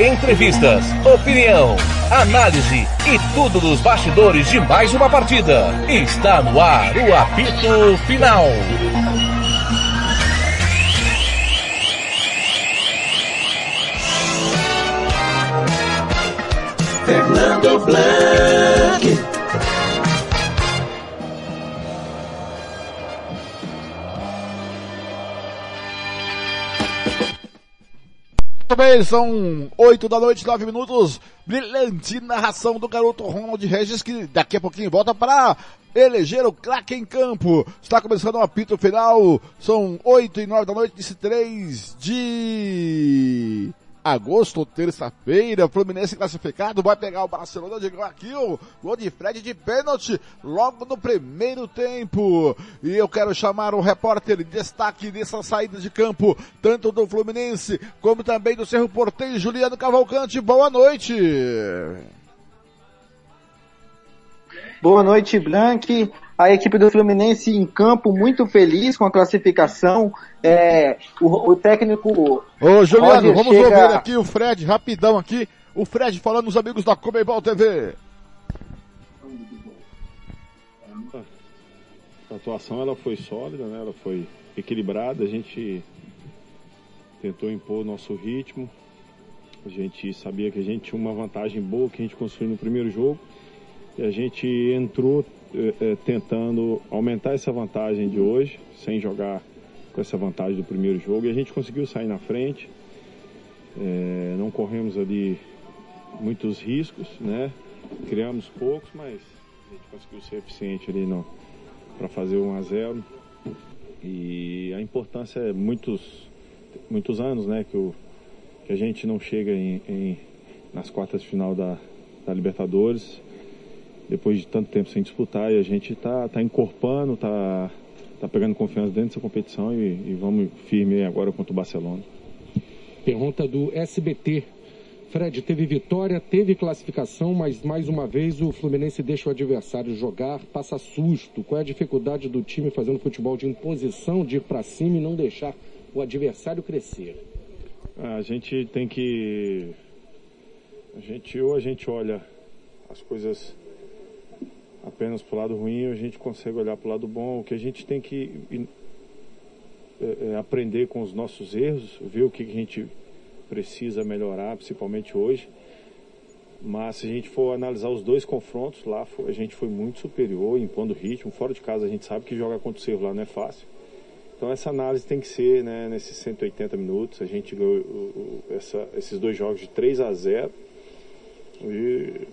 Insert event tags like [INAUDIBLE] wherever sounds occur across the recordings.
Entrevistas, opinião, análise e tudo dos bastidores de mais uma partida. Está no ar o apito final. Fernando Blanc. Bem, são 8 da noite, 9 minutos. Brilhante narração do garoto Ronald Regis, que daqui a pouquinho volta para eleger o craque em campo. Está começando o apito final. São 8 e 9 da noite, desse 3 de agosto, terça-feira, Fluminense classificado, vai pegar o Barcelona de aqui o gol de Fred de pênalti logo no primeiro tempo. E eu quero chamar o repórter de destaque dessa saída de campo, tanto do Fluminense como também do Cerro Porteiro, Juliano Cavalcante. Boa noite. Boa noite, Blank a equipe do Fluminense em campo muito feliz com a classificação. É, o, o técnico. Ô Juliano, Roger vamos chega... ouvir aqui o Fred, rapidão aqui. O Fred falando nos amigos da Comebol TV. A atuação ela foi sólida, né? ela foi equilibrada, a gente tentou impor o nosso ritmo. A gente sabia que a gente tinha uma vantagem boa que a gente construiu no primeiro jogo. E a gente entrou tentando aumentar essa vantagem de hoje, sem jogar com essa vantagem do primeiro jogo, e a gente conseguiu sair na frente. É, não corremos ali muitos riscos, né? Criamos poucos, mas a gente conseguiu ser eficiente ali para fazer 1 a 0 E a importância é muitos, muitos anos, né? Que, o, que a gente não chega em, em nas quartas de final da, da Libertadores depois de tanto tempo sem disputar, e a gente está tá encorpando, está tá pegando confiança dentro dessa competição e, e vamos firme agora contra o Barcelona. Pergunta do SBT. Fred, teve vitória, teve classificação, mas mais uma vez o Fluminense deixa o adversário jogar, passa susto. Qual é a dificuldade do time fazendo futebol de imposição, de ir para cima e não deixar o adversário crescer? A gente tem que. A gente, ou a gente olha as coisas apenas para o lado ruim, a gente consegue olhar para o lado bom. O que a gente tem que é, é, aprender com os nossos erros, ver o que a gente precisa melhorar, principalmente hoje. Mas se a gente for analisar os dois confrontos, lá a gente foi muito superior, impondo ritmo. Fora de casa a gente sabe que jogar contra o Cerro lá não é fácil. Então essa análise tem que ser né, nesses 180 minutos. A gente ganhou essa, esses dois jogos de 3 a 0. E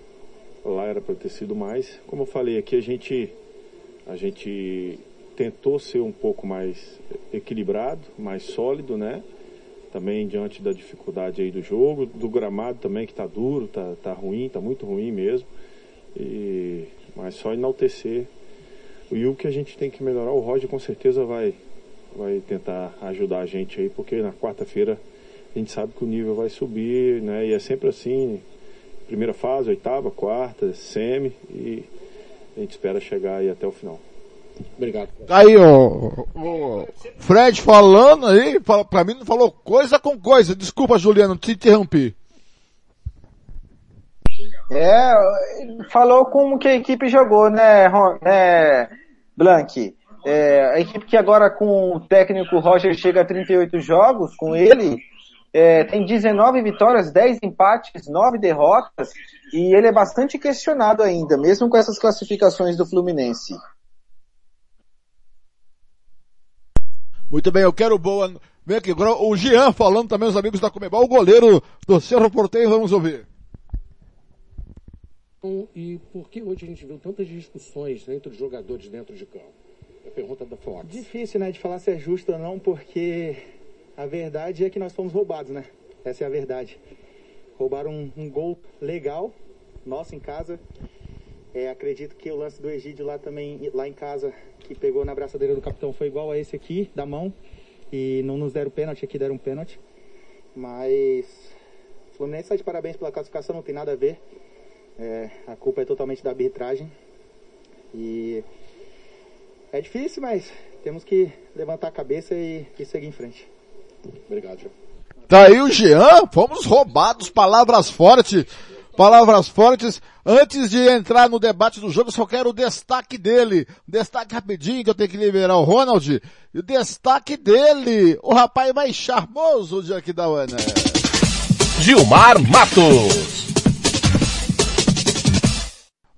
lá era para ter sido mais. Como eu falei aqui, a gente, a gente tentou ser um pouco mais equilibrado, mais sólido, né? Também diante da dificuldade aí do jogo, do gramado também que está duro, tá, tá ruim, tá muito ruim mesmo. E, mas só enaltecer. E o que a gente tem que melhorar, o Roger com certeza vai, vai tentar ajudar a gente aí, porque na quarta-feira a gente sabe que o nível vai subir, né? E é sempre assim, primeira fase, oitava, quarta, semi e a gente espera chegar aí até o final. Obrigado. Aí, o, o Fred falando aí, pra mim não falou coisa com coisa. Desculpa, Juliano, te interrompi. É, falou como que a equipe jogou, né, né Blank? É, a equipe que agora com o técnico Roger chega a 38 jogos, com ele, é, tem 19 vitórias, 10 empates, 9 derrotas, e ele é bastante questionado ainda, mesmo com essas classificações do Fluminense. Muito bem, eu quero boa. Vem aqui, agora o Jean falando também, os amigos da Comebol, o goleiro do Cerro Porteiro, vamos ouvir. E por que hoje a gente viu tantas discussões entre os jogadores dentro de campo? É a pergunta da Fox. Difícil, né, de falar se é justo ou não, porque a verdade é que nós fomos roubados, né? Essa é a verdade. Roubaram um, um gol legal, nosso em casa. É, acredito que o lance do Egídio lá também, lá em casa, que pegou na braçadeira do capitão, foi igual a esse aqui, da mão. E não nos deram pênalti, aqui deram pênalti. Mas Fluminense está de parabéns pela classificação, não tem nada a ver. É, a culpa é totalmente da arbitragem. E é difícil, mas temos que levantar a cabeça e, e seguir em frente. Obrigado, João. Tá aí o Jean, fomos roubados, palavras fortes, palavras fortes. Antes de entrar no debate do jogo, só quero o destaque dele. Destaque rapidinho, que eu tenho que liberar o Ronald. E o destaque dele, o rapaz mais charmoso de aqui da Ana. Gilmar Matos.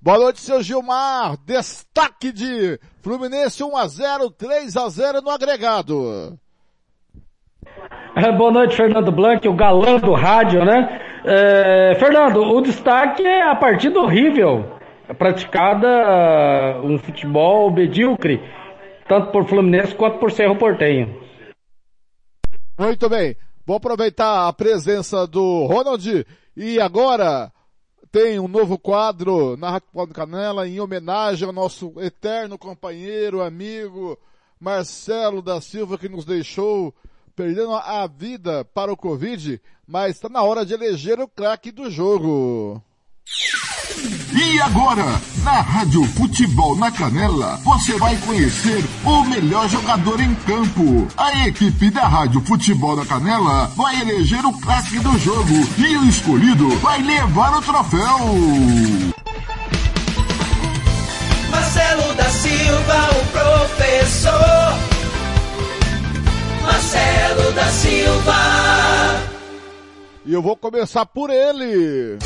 Boa noite, seu Gilmar. Destaque de Fluminense 1 a 0, 3 a 0 no agregado. É, boa noite, Fernando Blanc, o galã do rádio, né? É, Fernando, o destaque é a partida horrível praticada um futebol medíocre, tanto por Fluminense quanto por Cerro Portenho. Muito bem. Vou aproveitar a presença do Ronald e agora tem um novo quadro na Rádio Paulo Canela em homenagem ao nosso eterno companheiro, amigo Marcelo da Silva que nos deixou perdendo a vida para o Covid, mas está na hora de eleger o craque do jogo. E agora, na Rádio Futebol na Canela, você vai conhecer o melhor jogador em campo. A equipe da Rádio Futebol na Canela vai eleger o craque do jogo e o escolhido vai levar o troféu. Marcelo da Silva, o professor. Marcelo da Silva. E eu vou começar por ele.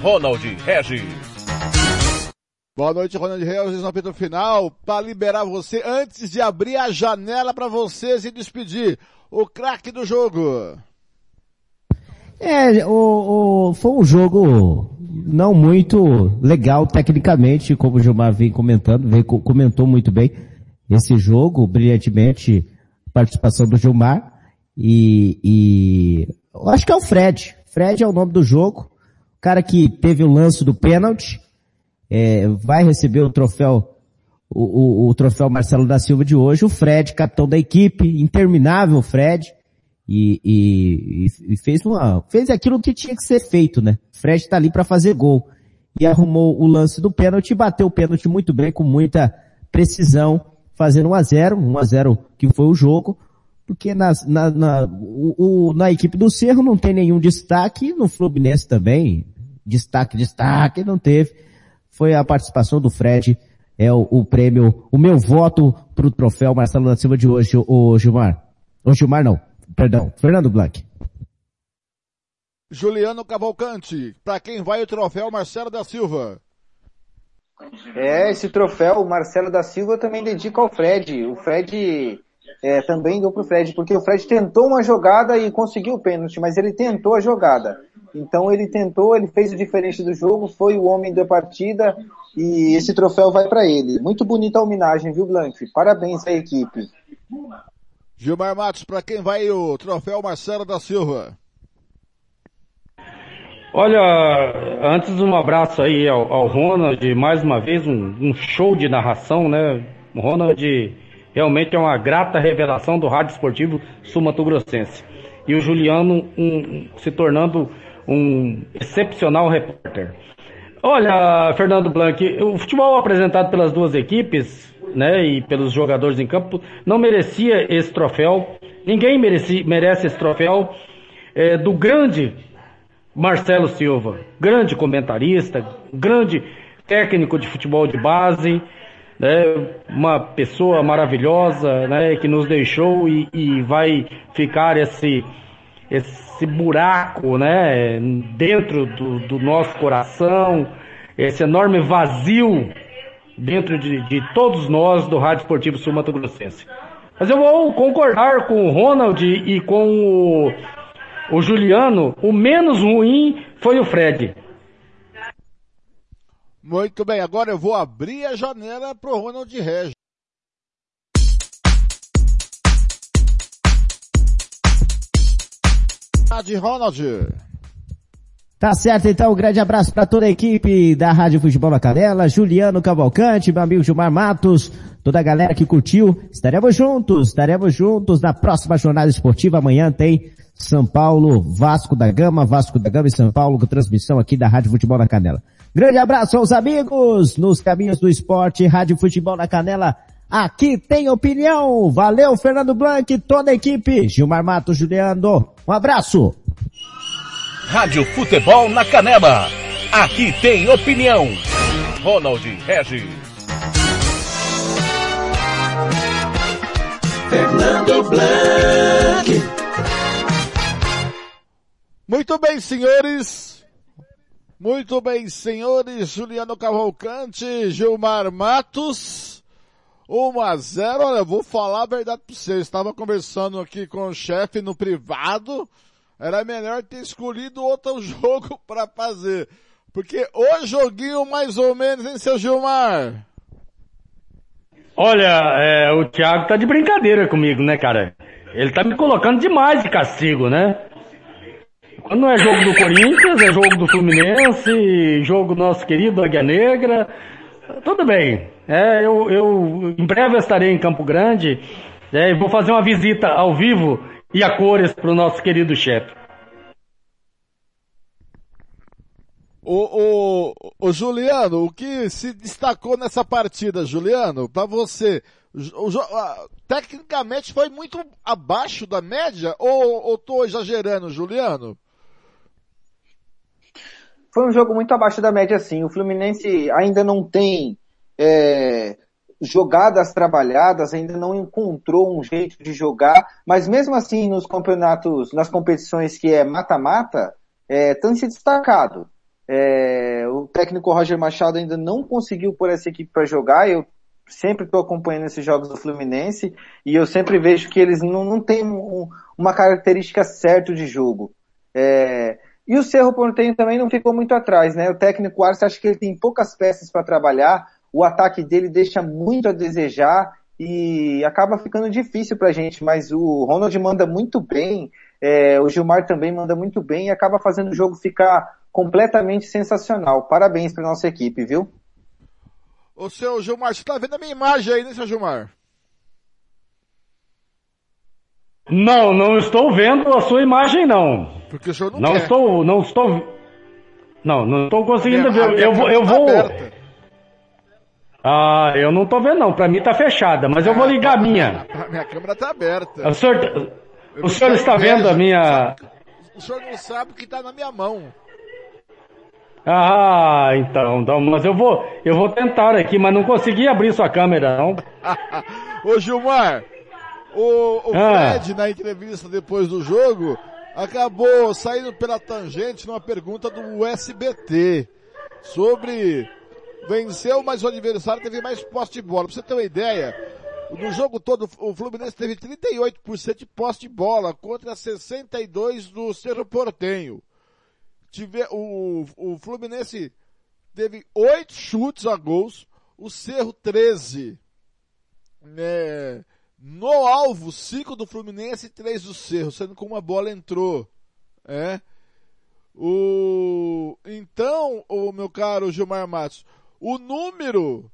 Ronald Regis. Boa noite, Ronald Regis, no apito final, para liberar você, antes de abrir a janela para você se despedir. O craque do jogo. É, o, o, foi um jogo não muito legal tecnicamente, como o Gilmar vem comentando, vem, comentou muito bem esse jogo, brilhantemente participação do Gilmar. E, e acho que é o Fred. Fred é o nome do jogo. O cara que teve o lance do pênalti, é, vai receber o troféu, o, o, o, troféu Marcelo da Silva de hoje. O Fred, capitão da equipe, interminável Fred. E, e, e fez uma, fez aquilo que tinha que ser feito, né? Fred tá ali para fazer gol. E arrumou o lance do pênalti, bateu o pênalti muito bem, com muita precisão fazendo 1 a 0 1 a 0 que foi o jogo, porque na, na, na, o, o, na equipe do Cerro não tem nenhum destaque, no Fluminense também, destaque, destaque, não teve. Foi a participação do Fred, é o, o prêmio, o meu voto pro troféu Marcelo da Silva de hoje, o Gilmar. O Gilmar não, perdão, Fernando Blanc. Juliano Cavalcante, para quem vai o troféu Marcelo da Silva? É, esse troféu, o Marcelo da Silva também dedica ao Fred. O Fred é, também deu pro Fred, porque o Fred tentou uma jogada e conseguiu o pênalti, mas ele tentou a jogada. Então ele tentou, ele fez o diferente do jogo, foi o homem da partida e esse troféu vai para ele. Muito bonita a homenagem, viu, Blank? Parabéns à equipe. Gilmar Matos, para quem vai o troféu Marcelo da Silva? Olha, antes um abraço aí ao, ao Ronald, mais uma vez um, um, show de narração, né? O Ronald realmente é uma grata revelação do rádio esportivo sul-mato-grossense. E o Juliano um, se tornando um excepcional repórter. Olha, Fernando Blanc, o futebol apresentado pelas duas equipes, né, e pelos jogadores em campo, não merecia esse troféu. Ninguém merece, merece esse troféu é, do grande Marcelo Silva, grande comentarista, grande técnico de futebol de base, né, uma pessoa maravilhosa, né, que nos deixou e, e vai ficar esse esse buraco, né, dentro do, do nosso coração, esse enorme vazio dentro de, de todos nós do Rádio Esportivo Sul Mato Grossense. Mas eu vou concordar com o Ronald e com o o Juliano, o menos ruim foi o Fred. Muito bem, agora eu vou abrir a janela pro Ronald Regis. De Ronald. Tá certo, então, um grande abraço para toda a equipe da Rádio Futebol na Canela, Juliano Cavalcante, meu amigo Gilmar Matos, toda a galera que curtiu. Estaremos juntos, estaremos juntos na próxima jornada esportiva. Amanhã tem são Paulo, Vasco da Gama, Vasco da Gama e São Paulo, com transmissão aqui da Rádio Futebol na Canela. Grande abraço aos amigos nos caminhos do esporte, Rádio Futebol na Canela, Aqui tem opinião. Valeu, Fernando Blanc, toda a equipe. Gilmar Matos, Juliano. Um abraço. Rádio Futebol na Canela. Aqui tem opinião. Ronald Regis. Fernando Blanc. Muito bem, senhores. Muito bem, senhores. Juliano Cavalcante, Gilmar Matos. 1 a 0. Olha, vou falar a verdade pra vocês. Estava conversando aqui com o chefe no privado. Era melhor ter escolhido outro [LAUGHS] jogo para fazer. Porque o joguinho mais ou menos, hein, seu Gilmar? Olha, é, o Thiago tá de brincadeira comigo, né, cara? Ele tá me colocando demais de castigo, né? Quando não é jogo do Corinthians, é jogo do Fluminense, jogo nosso querido Águia Negra. Tudo bem. É, eu, eu em breve estarei em Campo Grande. É, vou fazer uma visita ao vivo e a cores pro nosso querido chefe. O, o, o Juliano, o que se destacou nessa partida, Juliano, para você, o, o, tecnicamente foi muito abaixo da média ou, ou tô exagerando, Juliano? Foi um jogo muito abaixo da média, sim. O Fluminense ainda não tem é, jogadas trabalhadas, ainda não encontrou um jeito de jogar, mas mesmo assim nos campeonatos, nas competições que é mata-mata, é, tem se destacado. É, o técnico Roger Machado ainda não conseguiu pôr essa equipe para jogar. Eu sempre estou acompanhando esses jogos do Fluminense e eu sempre vejo que eles não, não têm um, uma característica certa de jogo. É, e o Cerro Porteño também não ficou muito atrás, né? O técnico Arce acha que ele tem poucas peças para trabalhar, o ataque dele deixa muito a desejar e acaba ficando difícil pra gente, mas o Ronald manda muito bem, é, o Gilmar também manda muito bem e acaba fazendo o jogo ficar completamente sensacional. Parabéns para nossa equipe, viu? Ô seu Gilmar, você tá vendo a minha imagem aí, né, seu Gilmar? Não, não estou vendo a sua imagem não. Porque o senhor não, não quer. estou, não estou, não, não estou conseguindo Minha- a ver. minha Eu vou, eu tá vou. aberta. Ah, eu não tô vendo não. Pra mim tá fechada, mas eu vou ligar a minha. A minha câmera tá aberta. O senhor, Eu o senhor está inveja. vendo a minha? O senhor não sabe o que tá na minha mão. Ah, então, então, mas eu vou, eu vou tentar aqui, mas não consegui abrir sua câmera não. [LAUGHS] Ô Gilmar, o, o Ah. Fred na entrevista depois do jogo acabou saindo pela tangente numa pergunta do SBT sobre venceu, mas o adversário teve mais posse de bola. Pra você ter uma ideia, no jogo todo o Fluminense teve 38% de posse de bola contra 62% do Cerro Portenho. Tive, o, o Fluminense teve oito chutes a gols, o Cerro 13. É, no alvo, cinco do Fluminense e três do Cerro, sendo que uma bola entrou. É. O, então, o meu caro Gilmar Matos, o número,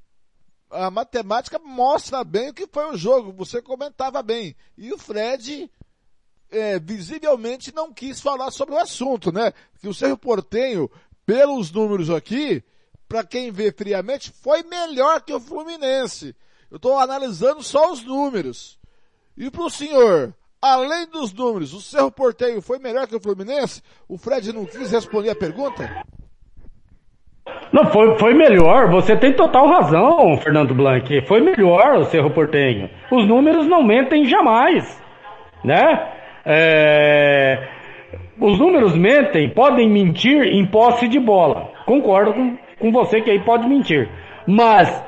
a matemática mostra bem o que foi o jogo, você comentava bem. E o Fred, é, visivelmente não quis falar sobre o assunto, né? Que o Cerro Portenho, pelos números aqui, para quem vê friamente, foi melhor que o Fluminense. Eu estou analisando só os números. E para o senhor, além dos números, o Cerro Porteio foi melhor que o Fluminense? O Fred não quis responder a pergunta? Não, foi, foi melhor, você tem total razão, Fernando Blanc. Foi melhor o Cerro Portenho. Os números não mentem jamais, né? É, Os números mentem, podem mentir em posse de bola. Concordo com, com você que aí pode mentir. Mas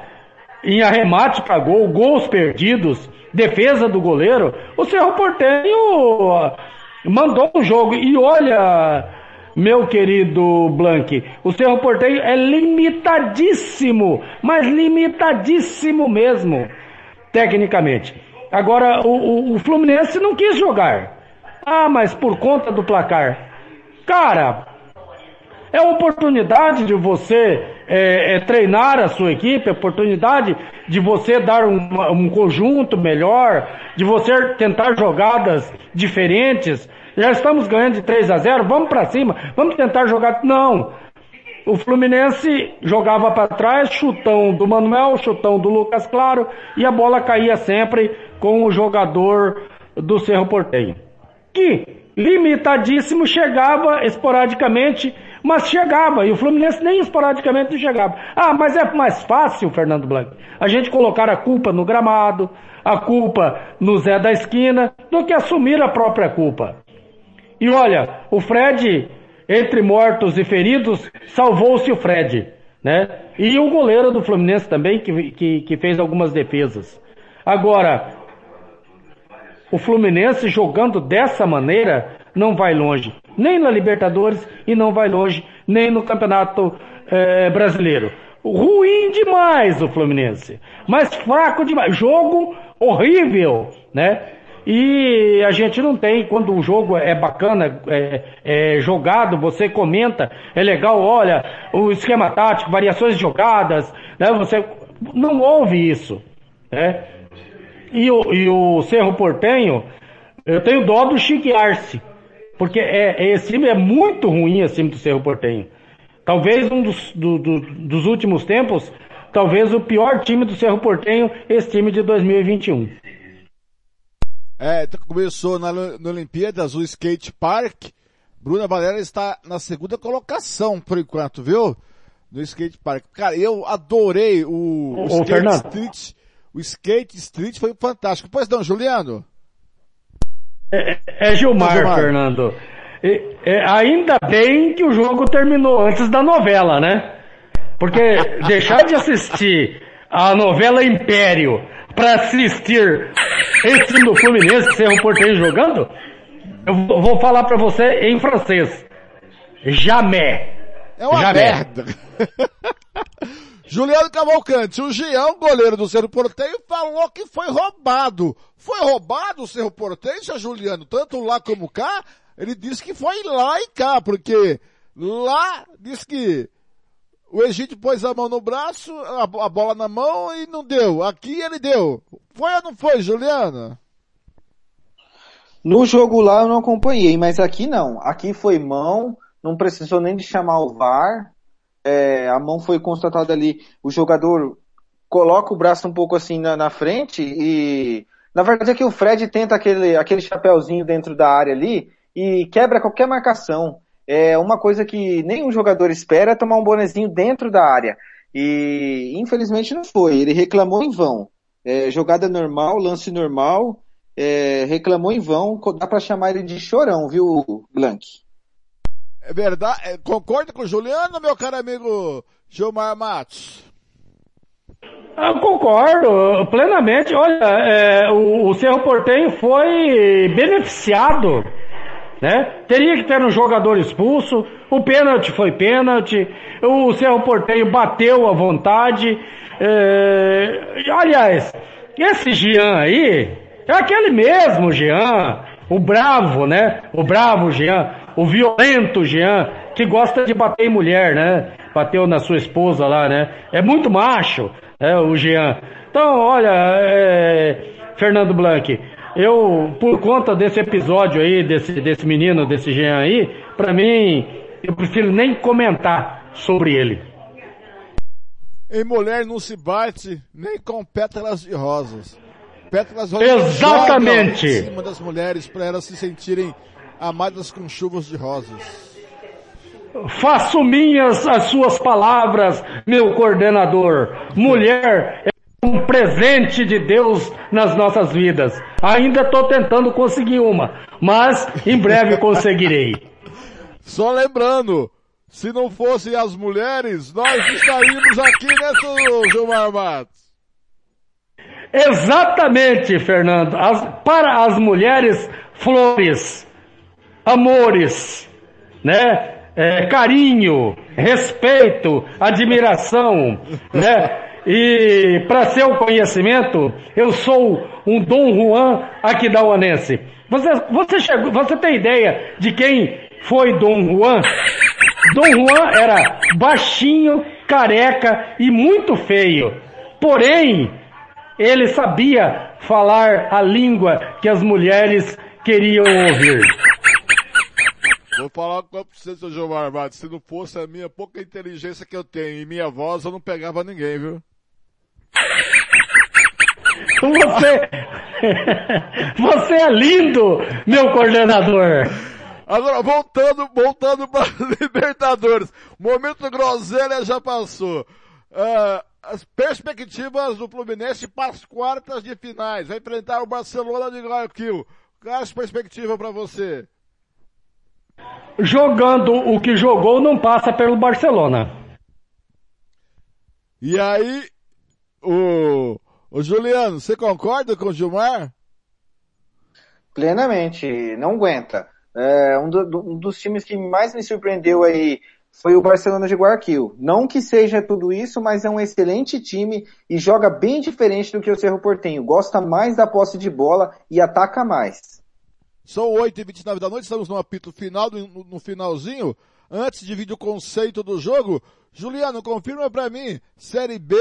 em arremate para gol, gols perdidos, defesa do goleiro, o Cerro Portenho ah, mandou um jogo. E olha, meu querido Blank, o Cerro Portenho é limitadíssimo, mas limitadíssimo mesmo, tecnicamente. Agora, o, o- o Fluminense não quis jogar. Ah, mas por conta do placar. Cara, é oportunidade de você é, é, treinar a sua equipe, é oportunidade de você dar um, um conjunto melhor, de você tentar jogadas diferentes. Já estamos ganhando de 3 a 0, vamos para cima, vamos tentar jogar. Não. o Fluminense jogava para trás, chutão do Manuel, chutão do Lucas Claro, e a bola caía sempre com o jogador do Cerro Porteño. Que, limitadíssimo, chegava esporadicamente, mas chegava, e o Fluminense nem esporadicamente não chegava. Ah, mas é mais fácil, Fernando Blanc, a gente colocar a culpa no gramado, a culpa no Zé da esquina, do que assumir a própria culpa. E olha, o Fred entre mortos e feridos, salvou-se o Fred, né? E o goleiro do Fluminense também, que, que, que fez algumas defesas. Agora, o Fluminense jogando dessa maneira não vai longe, nem na Libertadores e não vai longe, nem no Campeonato é, Brasileiro. Ruim demais o Fluminense, mas fraco demais. Jogo horrível, né? E a gente não tem, quando o jogo é bacana, é, é, jogado, você comenta, é legal, olha, o esquema tático, variações de jogadas, né? Você não ouve isso, né? E o, e o Cerro Portenho, eu tenho dó do Chique Arce, porque é, esse time é muito ruim esse time do Cerro Portenho. Talvez um dos, do, do, dos últimos tempos, talvez o pior time do Cerro Portenho, esse time de 2021. É, então começou na, na Olimpíadas o Skate Park. Bruna Valera está na segunda colocação por enquanto, viu? No Skate Park. Cara, eu adorei o, o, o Skate Fernando. Street. O Skate Street foi fantástico. Pois não, Juliano? É, é Gilmar, Gilmar, Fernando. É, é, ainda bem que o jogo terminou antes da novela, né? Porque [LAUGHS] deixar de assistir a novela Império para assistir esse time do Fluminense, Cerro Porteiro jogando, eu vou falar para você em francês. Jamais. É uma Jamais. merda. [LAUGHS] Juliano Cavalcante, o Gião, goleiro do Cerro Porteiro, falou que foi roubado. Foi roubado o Cerro Porteiro, seu Juliano, tanto lá como cá? Ele disse que foi lá e cá, porque lá diz que o Egito pôs a mão no braço, a, a, bola na mão e não deu. Aqui ele deu. Foi ou não foi, Juliana? No jogo lá eu não acompanhei, mas aqui não. Aqui foi mão, não precisou nem de chamar o VAR. É, a mão foi constatada ali. O jogador coloca o braço um pouco assim na, na frente e na verdade é que o Fred tenta aquele, aquele chapéuzinho dentro da área ali e quebra qualquer marcação é uma coisa que nenhum jogador espera é tomar um bonezinho dentro da área. E infelizmente não foi. Ele reclamou em vão. É, jogada normal, lance normal, é, reclamou em vão. Dá para chamar ele de chorão, viu, Blank? É verdade. É, concorda com o Juliano, meu caro amigo Gilmar Matos? Eu concordo plenamente. Olha, é, o, o Cerro Portenho foi beneficiado né? Teria que ter um jogador expulso, o pênalti foi pênalti, o Cerro Porteio bateu à vontade. É... Aliás, esse Jean aí é aquele mesmo Jean, o bravo, né? O bravo Jean, o violento Jean, que gosta de bater em mulher, né? Bateu na sua esposa lá, né? É muito macho, né? O Jean. Então, olha, é... Fernando Blanc, eu, por conta desse episódio aí, desse, desse menino, desse Jean aí, pra mim, eu prefiro nem comentar sobre ele. Em mulher não se bate nem com pétalas de rosas. Pétalas de rosas Exatamente. em cima das mulheres para elas se sentirem amadas com chuvas de rosas. Faço minhas as suas palavras, meu coordenador. Mulher é um presente de Deus nas nossas vidas. Ainda estou tentando conseguir uma, mas em breve [LAUGHS] conseguirei. Só lembrando, se não fossem as mulheres, nós estaríamos aqui nessa, Gilmar Matos. Exatamente, Fernando. As, para as mulheres, flores, amores, né? É, carinho, respeito, admiração, né? E para seu conhecimento, eu sou um Dom Juan aquidauanense. Você, você, chegou, você tem ideia de quem foi Dom Juan? Dom Juan era baixinho, careca e muito feio. Porém, ele sabia falar a língua que as mulheres queriam ouvir. Vou falar com você, seu Gilmar Matos. Se não fosse a minha pouca inteligência que eu tenho e minha voz, eu não pegava ninguém, viu? Você, [LAUGHS] você é lindo, meu coordenador. Agora, voltando, voltando para [LAUGHS] Libertadores. Momento groselha já passou. Uh, as perspectivas do Fluminense para as quartas de finais. Vai enfrentar o Barcelona de Guayaquil. Qual é a perspectiva para você? Jogando o que jogou, não passa pelo Barcelona. E aí, o, o Juliano, você concorda com o Gilmar? Plenamente, não aguenta. É, um, do, um, dos times que mais me surpreendeu aí foi o Barcelona de Guayaquil. Não que seja tudo isso, mas é um excelente time e joga bem diferente do que o Cerro Portenho. Gosta mais da posse de bola e ataca mais. São 8h29 da noite, estamos no apito final, no, no finalzinho. Antes de vir o conceito do jogo, Juliano, confirma para mim, Série B,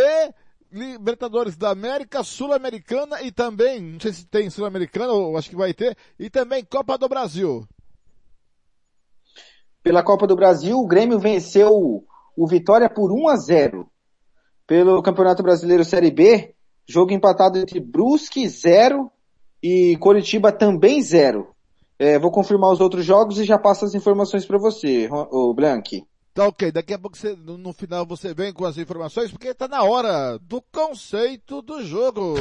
Libertadores da América, Sul-Americana e também, não sei se tem Sul-Americana, ou acho que vai ter, e também Copa do Brasil. Pela Copa do Brasil, o Grêmio venceu o Vitória por 1 a 0. Pelo Campeonato Brasileiro Série B, jogo empatado entre Brusque 0 e Coritiba também 0. É, vou confirmar os outros jogos e já passo as informações para você, o Blank. Tá ok, daqui a pouco você, no final você vem com as informações, porque tá na hora do conceito do jogo.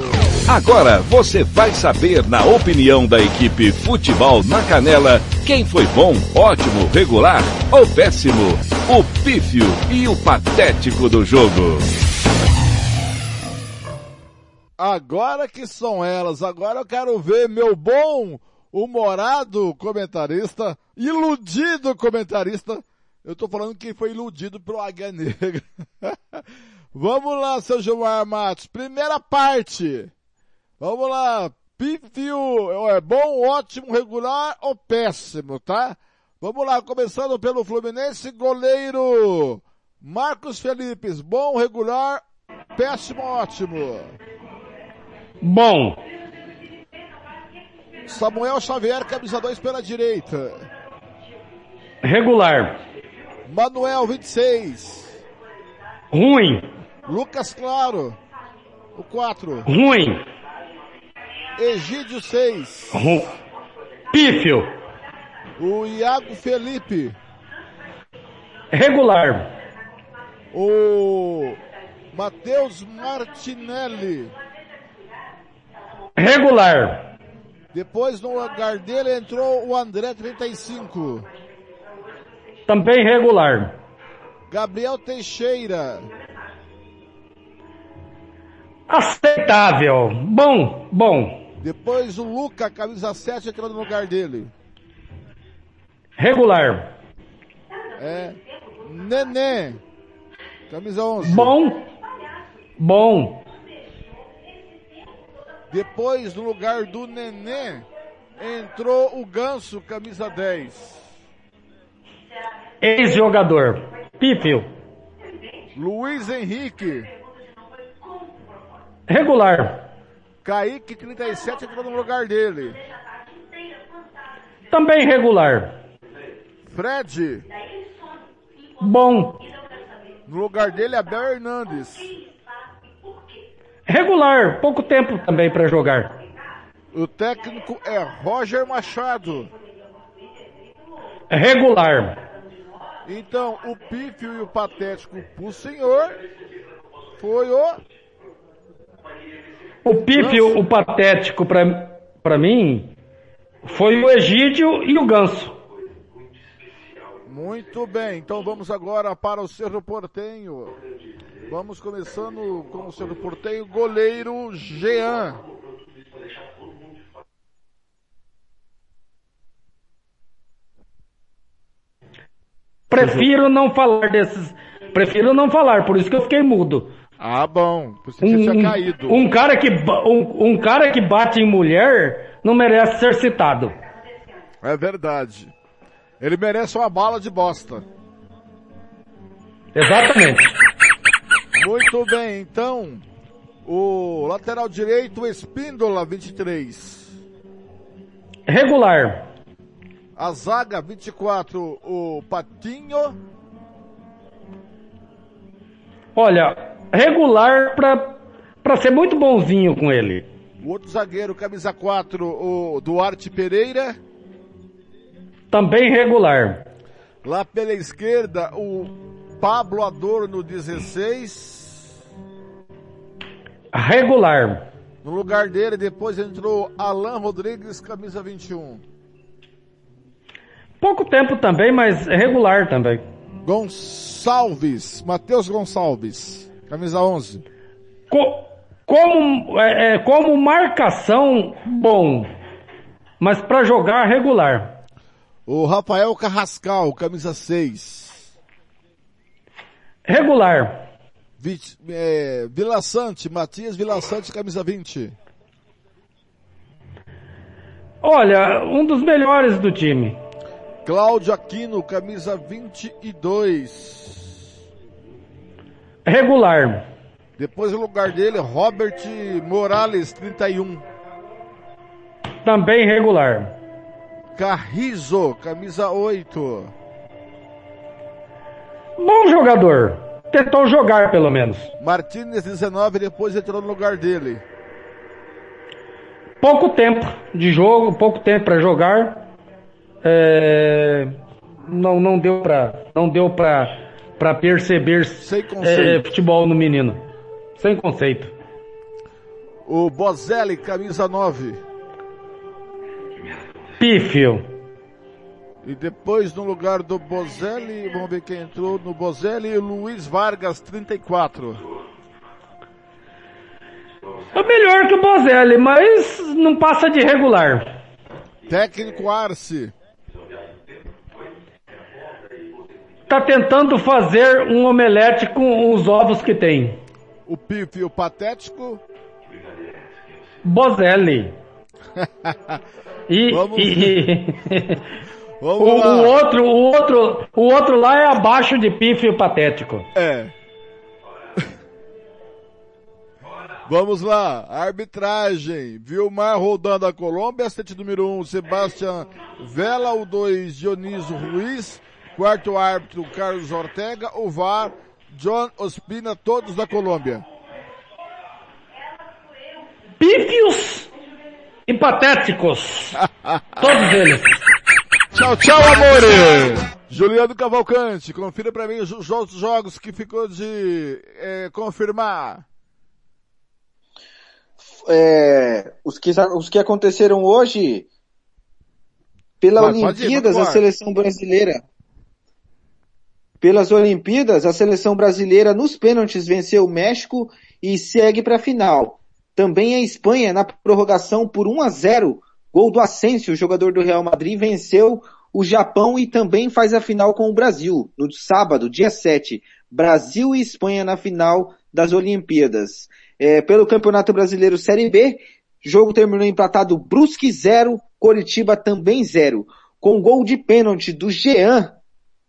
Agora você vai saber, na opinião da equipe Futebol na Canela, quem foi bom, ótimo, regular ou péssimo, o pífio e o patético do jogo. Agora que são elas, agora eu quero ver meu bom humorado comentarista, iludido comentarista. Eu tô falando que foi iludido pelo Águia Negra. [LAUGHS] Vamos lá, seu Gilmar Matos. Primeira parte. Vamos lá. Pífio, é bom, ótimo, regular ou péssimo, tá? Vamos lá, começando pelo Fluminense, goleiro Marcos Felipe, bom, regular, péssimo, ótimo. Bom. Samuel Xavier, camisa 2 pela direita. Regular. Manuel, 26. Ruim. Lucas Claro, o 4. Ruim. Egídio, 6. Ru... Pífio. O Iago Felipe. Regular. O Matheus Martinelli. Regular. Depois no lugar dele entrou o André 35. Também regular. Gabriel Teixeira. Aceitável. Bom, bom. Depois o Luca, camisa 7, entrou no lugar dele. Regular. É. Nenê. Camisa 11. Bom. Bom. Depois, no lugar do Nenê, entrou o Ganso, camisa 10. Ex-jogador. Pífio. Luiz Henrique. Regular. Kaique, 37, entrou no lugar dele. Também regular. Fred. Bom. No lugar dele, Abel Hernandes. Regular. Pouco tempo também para jogar. O técnico é Roger Machado. Regular. Então, o pífio e o patético pro senhor foi o... O pífio, o patético pra mim, foi o Egídio e o Ganso. Muito bem, então vamos agora para o Cerro Portenho. Vamos começando com o Cerro Portenho, goleiro Jean. Prefiro não falar desses. Prefiro não falar, por isso que eu fiquei mudo. Ah, bom. Que um, tinha caído. Um cara que, um, um cara que bate em mulher não merece ser citado. É verdade. Ele merece uma bala de bosta. Exatamente. Muito bem, então. O lateral direito, Espíndola, 23. Regular. A zaga 24, o Patinho. Olha, regular pra, pra ser muito bonzinho com ele. O outro zagueiro, camisa 4, o Duarte Pereira. Também regular. Lá pela esquerda, o Pablo Adorno 16. Regular. No lugar dele, depois entrou Alan Rodrigues, camisa 21. Pouco tempo também, mas regular também. Gonçalves, Matheus Gonçalves, camisa 11. Co como, é, é, como marcação, bom, mas para jogar regular. O Rafael Carrascal, camisa 6. Regular. Vit, é, Vila Sante, Matias Vila Sante, camisa 20. Olha, um dos melhores do time. Cláudio Aquino, camisa 22. Regular. Depois o lugar dele, Robert Morales, 31. Também regular. Carrizo, camisa 8. Bom jogador. Tentou jogar pelo menos. Martínez, 19, depois entrou no lugar dele. Pouco tempo de jogo, pouco tempo para jogar. É... Não, não deu para, não deu para para perceber é, futebol no menino. Sem conceito. O Bozelli, camisa 9. Pífio. E depois no lugar do Bozelli, vamos ver quem entrou no Bozelli, Luiz Vargas, 34. É melhor que o Bozelli, mas não passa de regular. Técnico Arce. Tá tentando fazer um omelete com os ovos que tem. O Pífio patético. Bozelli. [LAUGHS] e, Vamos e... [LAUGHS] O, lá. o outro, o outro, o outro lá é abaixo de pífio patético. É. Vamos lá, arbitragem. Vilmar rodando a Colômbia, sete número 1, um, Sebastião Vela, o 2, Dionísio Ruiz, quarto árbitro, Carlos Ortega, o VAR, John Ospina, todos da Colômbia. Pífios e patéticos. [LAUGHS] todos eles. Tchau, tchau, amores! Juliano Cavalcante, confira pra mim os os outros jogos que ficou de é, confirmar. É, os, que, os que aconteceram hoje, pela ir, Olimpíadas, vamos a seleção brasileira, pelas Olimpíadas, a seleção brasileira nos pênaltis venceu o México e segue para a final. Também a Espanha, na prorrogação por 1 a 0, gol do Asensio, jogador do Real Madrid, venceu o Japão e também faz a final com o Brasil, no sábado, dia 7. Brasil e Espanha na final das Olimpíadas. É, pelo Campeonato Brasileiro Série B, jogo terminou empatado Brusque 0, Coritiba também 0. Com gol de pênalti do Jean,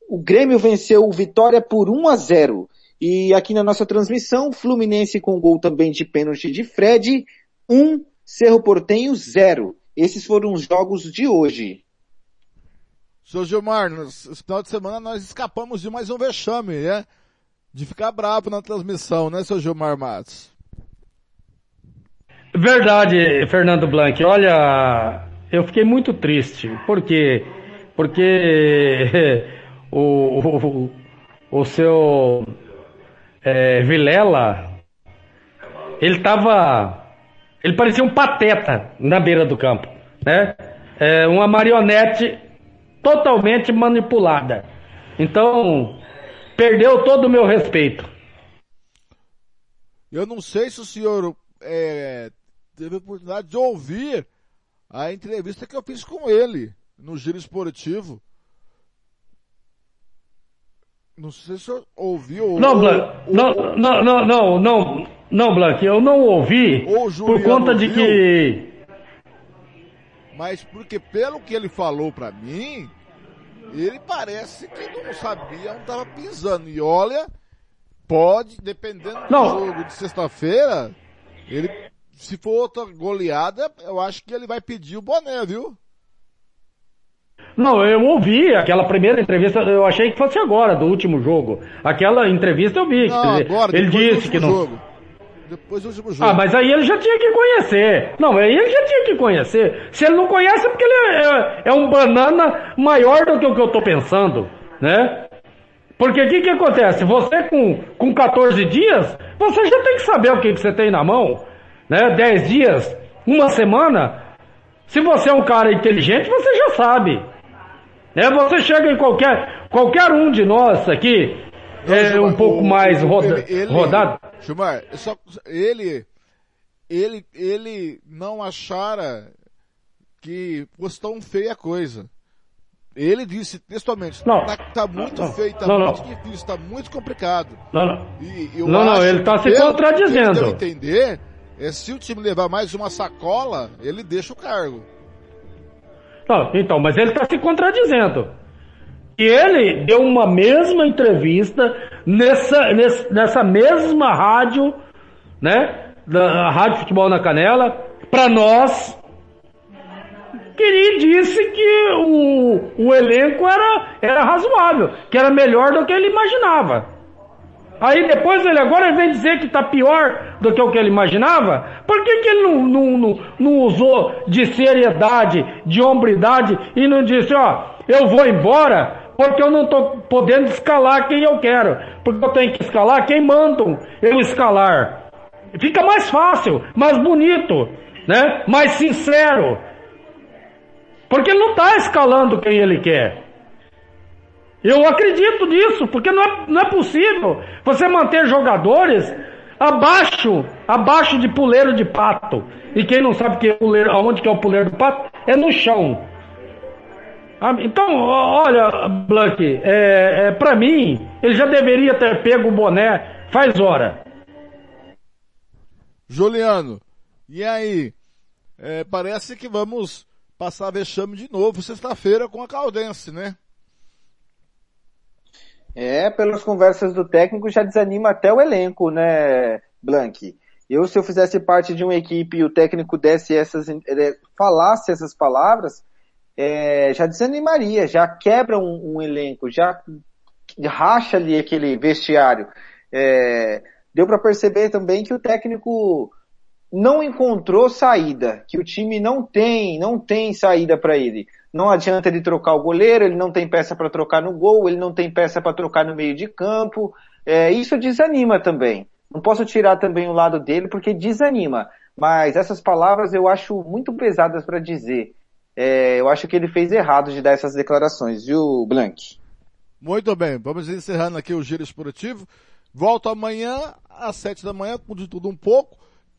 o Grêmio venceu o Vitória por 1 a 0. E aqui na nossa transmissão, Fluminense com gol também de pênalti de Fred, 1, Cerro Portenho 0. Esses foram os jogos de hoje. Seu Gilmar, esse final de semana nós escapamos de mais um vexame, né? De ficar bravo na transmissão, né, seu Gilmar Matos? Verdade, Fernando Blanc. Olha, eu fiquei muito triste. Por quê? Porque [LAUGHS] o, o, o seu é, Vilela, ele tava, ele parecia um pateta na beira do campo, né? É, uma marionete totalmente manipulada. Então, perdeu todo o meu respeito. Eu não sei se o senhor é, teve a oportunidade de ouvir a entrevista que eu fiz com ele no Giro Esportivo. Não sei se o senhor ouviu. Não, ou- Blanc, ou- não, não, não, não, não, não, Blanc, eu não ouvi Ou por conta de viu. que Mas porque pelo que ele falou pra mim, ele parece que não sabia onde tava pisando. E olha, pode, dependendo do Não. jogo de sexta-feira, ele, se for outra goleada, eu acho que ele vai pedir o boné, viu? Não, eu ouvi aquela primeira entrevista, eu achei que fosse agora, do último jogo. Aquela entrevista eu vi. Não, agora, ele disse que não. jogo. Depois do último jogo. Ah, mas aí ele já tinha que conhecer. Não, aí ele já tinha que conhecer. Se ele não conhece é porque ele é, é- é um banana maior do que o que eu tô pensando, né? Porque o que que acontece? Você com, com 14 dias, você já tem que saber o que, que você tem na mão, né? 10 dias, uma semana. Se você é um cara inteligente, você já sabe. Né? Você chega em qualquer, qualquer um de nós aqui, é Gilmar, um pouco o- mais o- roda- ele- ele- rodado. Gilmar, só, ele, ele, ele não achara que fosse tão feia a coisa. Ele disse textualmente, Não. tá, tá muito Não. feio, tá Não, muito não. difícil, tá muito complicado. Não, não. E Não, não, ele tá se contradizendo. pelo que eu entender, é se o time levar mais uma sacola, ele deixa o cargo. Não, então, mas ele está se contradizendo. E ele deu uma mesma entrevista nessa, nessa, mesma rádio, né? Da Rádio Futebol na Canela, para nós. Que ele disse que o, o elenco era, era razoável, que era melhor do que ele imaginava. Aí depois ele agora vem dizer que tá pior do que o que ele imaginava. Por que, que ele não, não, não, não usou de seriedade, de hombridade e não disse, ó, eu vou embora porque eu não tô podendo escalar quem eu quero. Porque eu tenho que escalar quem mandam eu escalar. Fica mais fácil, mais bonito, né? Mais sincero. Porque ele não está escalando quem ele quer. Eu acredito nisso, porque não é, não é possível você manter jogadores abaixo, abaixo de puleiro de pato. E quem não sabe que é puleiro, aonde que é o puleiro do pato, é no chão. Ah, Então, olha, Blank, é, é, para mim, ele já deveria ter pego o boné faz hora. Juliano, e aí? É, parece que vamos passar vexame de novo sexta-feira com a Caldense, né? É, pelas conversas do técnico já desanima até o elenco, né, Blank? Eu, se eu fizesse parte de uma equipe e o técnico desse essas, eh, falasse essas palavras, eh, já desanimaria, já quebra um, um elenco, já racha ali aquele vestiário. Eh, deu para perceber também que o técnico não encontrou saída, que o time não tem, não tem saída para ele. Não adianta ele trocar o goleiro, ele não tem peça para trocar no gol, ele não tem peça para trocar no meio de campo. É, isso desanima também. Não posso tirar também o lado dele porque desanima. Mas essas palavras eu acho muito pesadas para dizer. É, eu acho que ele fez errado de dar essas declarações, viu, Blank? Muito bem, vamos encerrando aqui o Giro Esportivo. Volto amanhã às sete da manhã, com de tudo um pouco.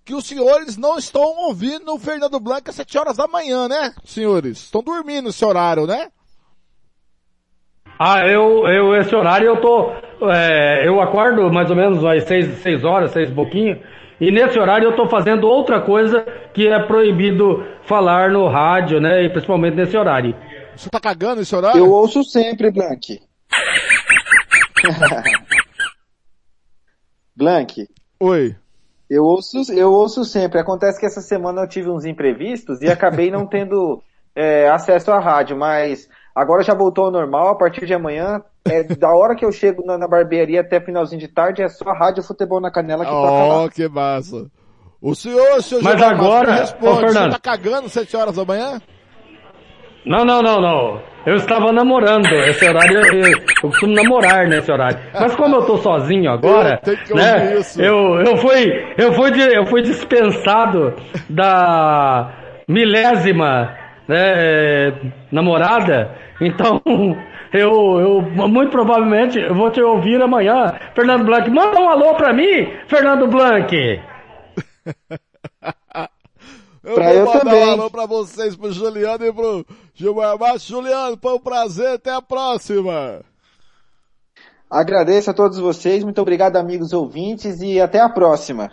Que os senhores não estão ouvindo o Fernando Blanco às sete horas da manhã, né, senhores? Estão dormindo esse horário, né? Ah, eu, eu esse horário eu tô, é, eu acordo mais ou menos às seis, seis horas, seis pouquinho, e nesse horário eu tô fazendo outra coisa que é proibido falar no rádio, né, e principalmente nesse horário. Você tá cagando esse horário? Eu ouço sempre, Blank. [LAUGHS] Blank. Oi. Eu ouço, eu ouço sempre. Acontece que essa semana eu tive uns imprevistos e acabei não [LAUGHS] tendo é, acesso à rádio, mas agora já voltou ao normal. A partir de amanhã, é, da hora que eu chego na, na barbearia até finalzinho de tarde, é só a rádio Futebol na Canela que toca Oh, lá. que massa. O senhor, seu Mas Gilmar Matos, agora, ô, responde, Fernando. você tá cagando sete horas da manhã? Não, não, não, não. Eu estava namorando. Esse horário eu, eu, costumo namorar nesse horário. Mas como eu tô sozinho agora, Eu né? Eu, eu fui, eu fui, eu fui dispensado da milésima né, eh, namorada. Então [LAUGHS] eu, eu muito provavelmente eu vou te ouvir amanhã, Fernando Blanc. Manda um alô pra mim, Fernando Blanc. [LAUGHS] Eu Pra vou eu mandar também. um alô pra vocês, pro Juliano e pro Gilmar Matos. Juliano, foi um prazer, até a próxima. Agradeço a todos vocês, muito obrigado amigos ouvintes e até a próxima.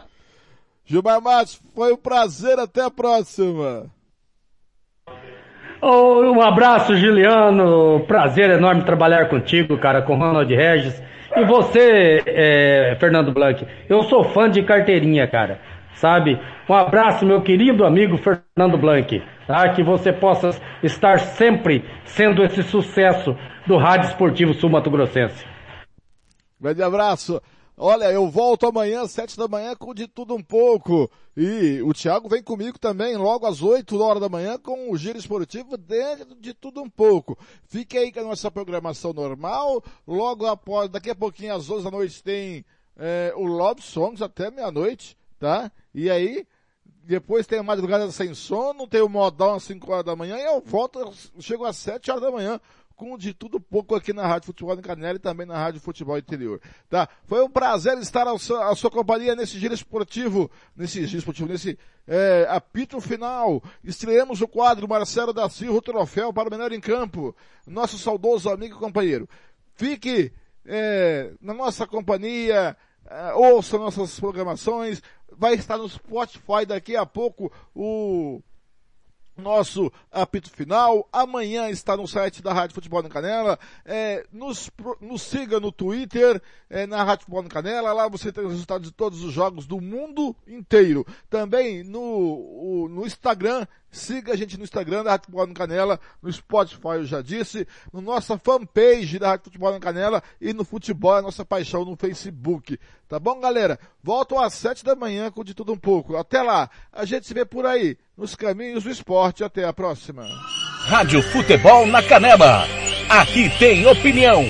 Gilmar Matos, foi um prazer, até a próxima. Oh, um abraço, Juliano. Prazer enorme trabalhar contigo, cara, com Ronald Regis. E você, é, Fernando Blanc, eu sou fã de carteirinha, cara. Sabe? Um abraço, meu querido amigo Fernando Blanc, tá? Que você possa estar sempre sendo esse sucesso do Rádio Esportivo Sul Mato Grossense. Grande abraço. Olha, eu volto amanhã, sete da manhã, com de tudo um pouco. E o Thiago vem comigo também, logo às oito horas da manhã, com o Giro Esportivo dentro de tudo um pouco. Fique aí com a nossa programação normal. Logo após, daqui a pouquinho, às onze da noite, tem é, o Songs até meia-noite, tá? E aí, depois tem a Madrugada Sem Sono, tem o Modão às cinco horas da manhã, e eu volto, chego às sete horas da manhã com de tudo pouco aqui na Rádio Futebol em Canela e também na Rádio Futebol Interior. Tá? Foi um prazer estar ao à sua companhia nesse giro esportivo, nesse giro esportivo, nesse é, apito final. Estreamos o quadro Marcelo da Silva, o troféu para o melhor em campo. Nosso saudoso amigo e companheiro. Fique é, na nossa companhia, é, ouça nossas programações. Vai estar no Spotify daqui a pouco o nosso apito final. Amanhã está no site da Rádio Futebol na Canela. É, nos, nos siga no Twitter, é, na Rádio Futebol na Canela. Lá você tem os resultados de todos os jogos do mundo inteiro. Também no, o, no Instagram. Siga a gente no Instagram da Rádio Futebol na Canela, no Spotify eu já disse, no nossa fanpage da Rádio Futebol na Canela e no Futebol a nossa paixão no Facebook. Tá bom, galera? Volto às sete da manhã com de tudo um pouco. Até lá. A gente se vê por aí, nos caminhos do esporte. Até a próxima. Rádio Futebol na Canela. Aqui tem opinião.